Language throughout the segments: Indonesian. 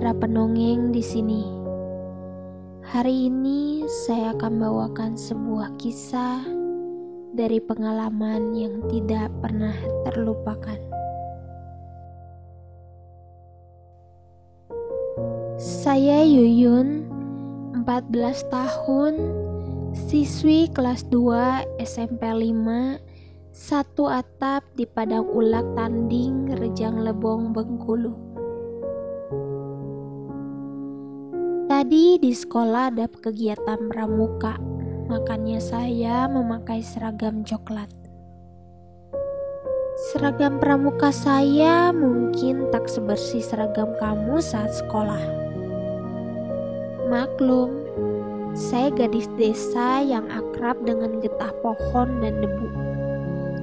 para pendongeng di sini. Hari ini saya akan bawakan sebuah kisah dari pengalaman yang tidak pernah terlupakan. Saya Yuyun, 14 tahun, siswi kelas 2 SMP 5, satu atap di Padang Ulak Tanding, Rejang Lebong, Bengkulu. Tadi di sekolah ada kegiatan pramuka, makanya saya memakai seragam coklat. Seragam pramuka saya mungkin tak sebersih seragam kamu saat sekolah. Maklum, saya gadis desa yang akrab dengan getah pohon dan debu.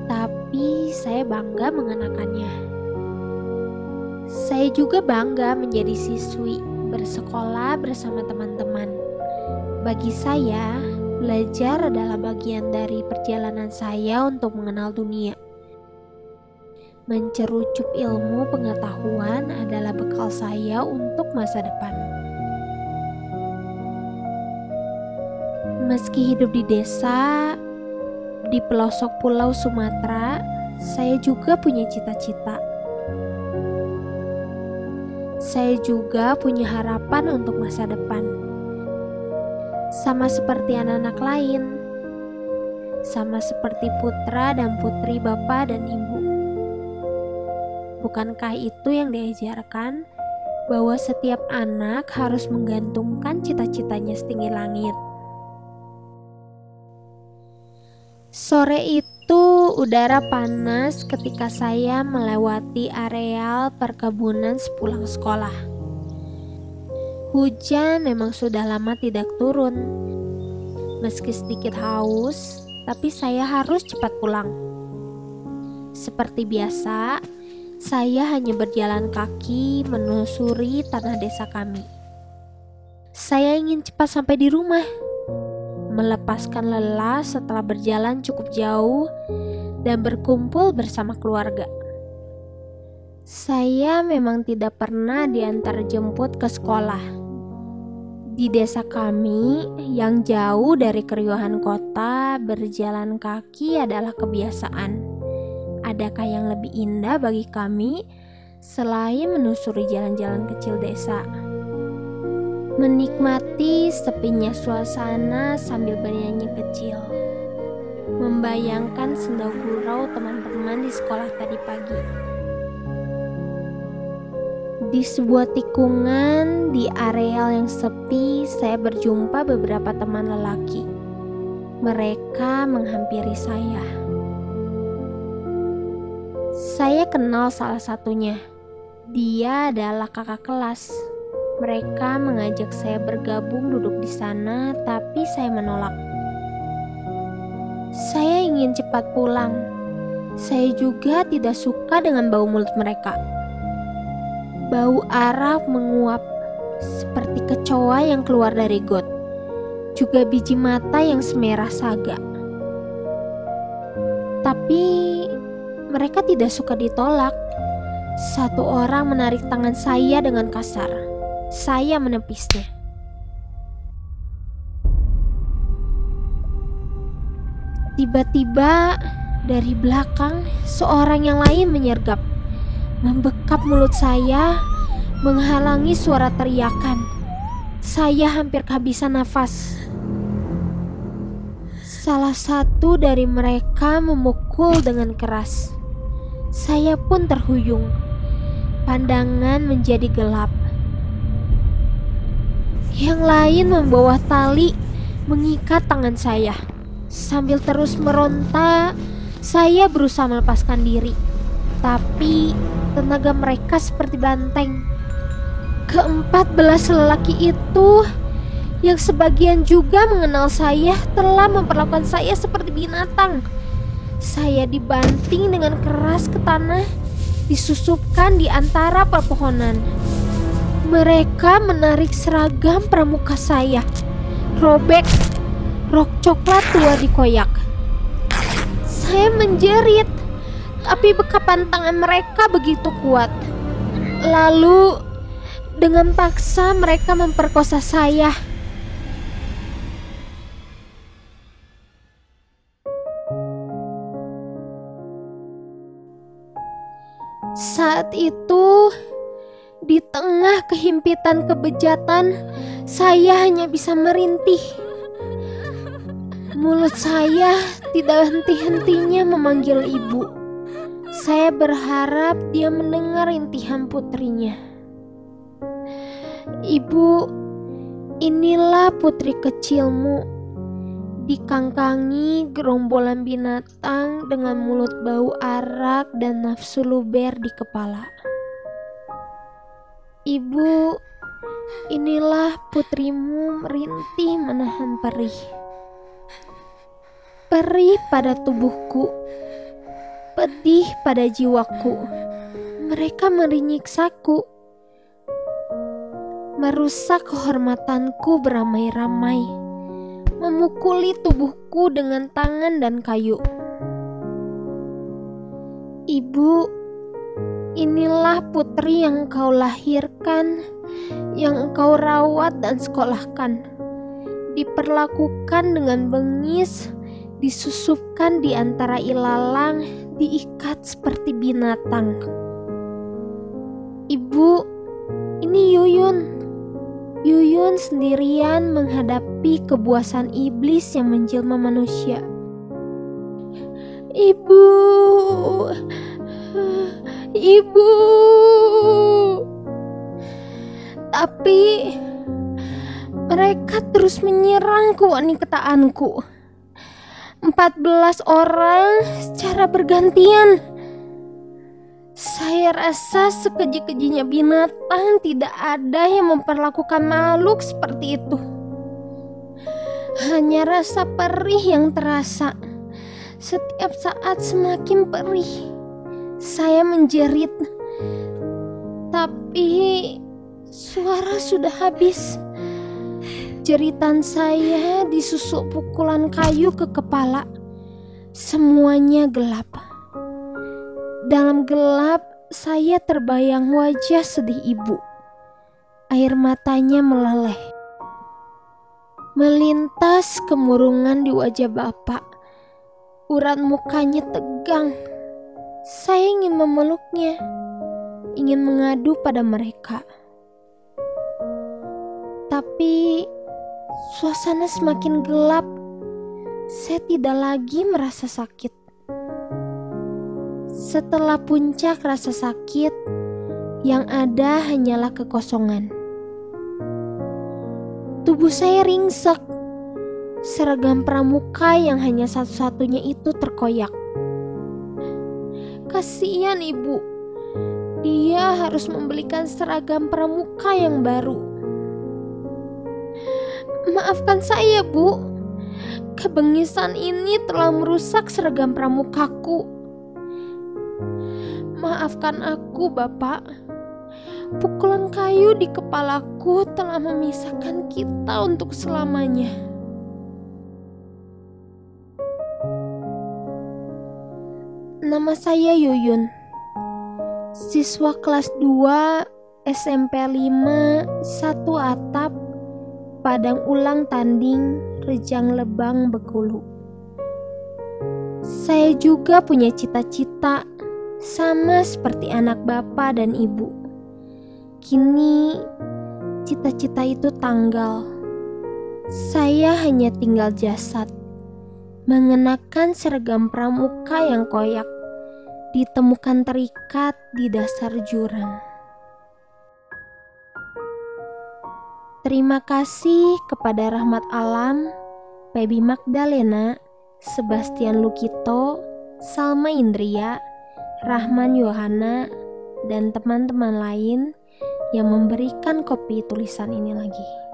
Tapi saya bangga mengenakannya. Saya juga bangga menjadi siswi bersekolah bersama teman-teman. Bagi saya, belajar adalah bagian dari perjalanan saya untuk mengenal dunia. Mencerucup ilmu pengetahuan adalah bekal saya untuk masa depan. Meski hidup di desa, di pelosok pulau Sumatera, saya juga punya cita-cita saya juga punya harapan untuk masa depan. Sama seperti anak-anak lain, sama seperti putra dan putri bapak dan ibu. Bukankah itu yang diajarkan bahwa setiap anak harus menggantungkan cita-citanya setinggi langit? Sore itu udara panas ketika saya melewati areal perkebunan sepulang sekolah. Hujan memang sudah lama tidak turun. Meski sedikit haus, tapi saya harus cepat pulang. Seperti biasa, saya hanya berjalan kaki menelusuri tanah desa kami. Saya ingin cepat sampai di rumah melepaskan lelah setelah berjalan cukup jauh dan berkumpul bersama keluarga. Saya memang tidak pernah diantar jemput ke sekolah. Di desa kami yang jauh dari keriuhan kota, berjalan kaki adalah kebiasaan. Adakah yang lebih indah bagi kami selain menusuri jalan-jalan kecil desa? Menikmati sepinya suasana sambil bernyanyi kecil. Membayangkan sendau gurau teman-teman di sekolah tadi pagi. Di sebuah tikungan di areal yang sepi, saya berjumpa beberapa teman lelaki. Mereka menghampiri saya. Saya kenal salah satunya. Dia adalah kakak kelas mereka mengajak saya bergabung duduk di sana, tapi saya menolak. Saya ingin cepat pulang. Saya juga tidak suka dengan bau mulut mereka. Bau arak menguap seperti kecoa yang keluar dari got. Juga biji mata yang semerah saga. Tapi mereka tidak suka ditolak. Satu orang menarik tangan saya dengan kasar. Saya menepisnya. Tiba-tiba dari belakang seorang yang lain menyergap, membekap mulut saya, menghalangi suara teriakan. Saya hampir kehabisan nafas. Salah satu dari mereka memukul dengan keras. Saya pun terhuyung. Pandangan menjadi gelap. Yang lain membawa tali mengikat tangan saya. Sambil terus meronta, saya berusaha melepaskan diri. Tapi tenaga mereka seperti banteng. Keempat belas lelaki itu yang sebagian juga mengenal saya telah memperlakukan saya seperti binatang. Saya dibanting dengan keras ke tanah, disusupkan di antara pepohonan. Mereka menarik seragam pramuka saya. Robek, rok coklat tua dikoyak. Saya menjerit, tapi bekapan tangan mereka begitu kuat. Lalu Dengan paksa mereka memperkosa saya. Saat itu, di tengah kehimpitan kebejatan, saya hanya bisa merintih. Mulut saya tidak henti-hentinya memanggil ibu. Saya berharap dia mendengar intihan putrinya. Ibu, inilah putri kecilmu. Dikangkangi gerombolan binatang dengan mulut bau arak dan nafsu luber di kepala. Ibu, inilah putrimu merintih menahan perih. Perih pada tubuhku, pedih pada jiwaku. Mereka meringiksaku, merusak kehormatanku beramai-ramai, memukuli tubuhku dengan tangan dan kayu. Ibu, inilah putri yang engkau lahirkan, yang engkau rawat dan sekolahkan, diperlakukan dengan bengis disusupkan di antara ilalang, diikat seperti binatang. Ibu, ini Yuyun. Yuyun sendirian menghadapi kebuasan iblis yang menjelma manusia. Ibu, ibu. Tapi mereka terus menyerang kewanitaanku. 14 orang secara bergantian. Saya rasa sekeji-kejinya binatang tidak ada yang memperlakukan makhluk seperti itu. Hanya rasa perih yang terasa. Setiap saat semakin perih. Saya menjerit. Tapi suara sudah habis. Jeritan saya disusuk pukulan kayu ke kepala. Semuanya gelap. Dalam gelap, saya terbayang wajah sedih ibu. Air matanya meleleh. Melintas kemurungan di wajah bapak. Urat mukanya tegang. Saya ingin memeluknya, ingin mengadu pada mereka. Tapi Suasana semakin gelap. Saya tidak lagi merasa sakit. Setelah puncak rasa sakit, yang ada hanyalah kekosongan. Tubuh saya ringsek. Seragam pramuka yang hanya satu-satunya itu terkoyak. Kasihan ibu. Dia harus membelikan seragam pramuka yang baru. Maafkan saya, Bu. Kebengisan ini telah merusak seragam pramukaku. Maafkan aku, Bapak. Pukulan kayu di kepalaku telah memisahkan kita untuk selamanya. Nama saya Yuyun. Siswa kelas 2 SMP 5 satu atap Padang ulang tanding Rejang Lebang Bekulu. Saya juga punya cita-cita sama seperti anak bapak dan ibu. Kini cita-cita itu tanggal. Saya hanya tinggal jasad, mengenakan seragam pramuka yang koyak, ditemukan terikat di dasar jurang. Terima kasih kepada Rahmat Alam, Pebi Magdalena, Sebastian Lukito, Salma Indria, Rahman Yohana, dan teman-teman lain yang memberikan kopi tulisan ini lagi.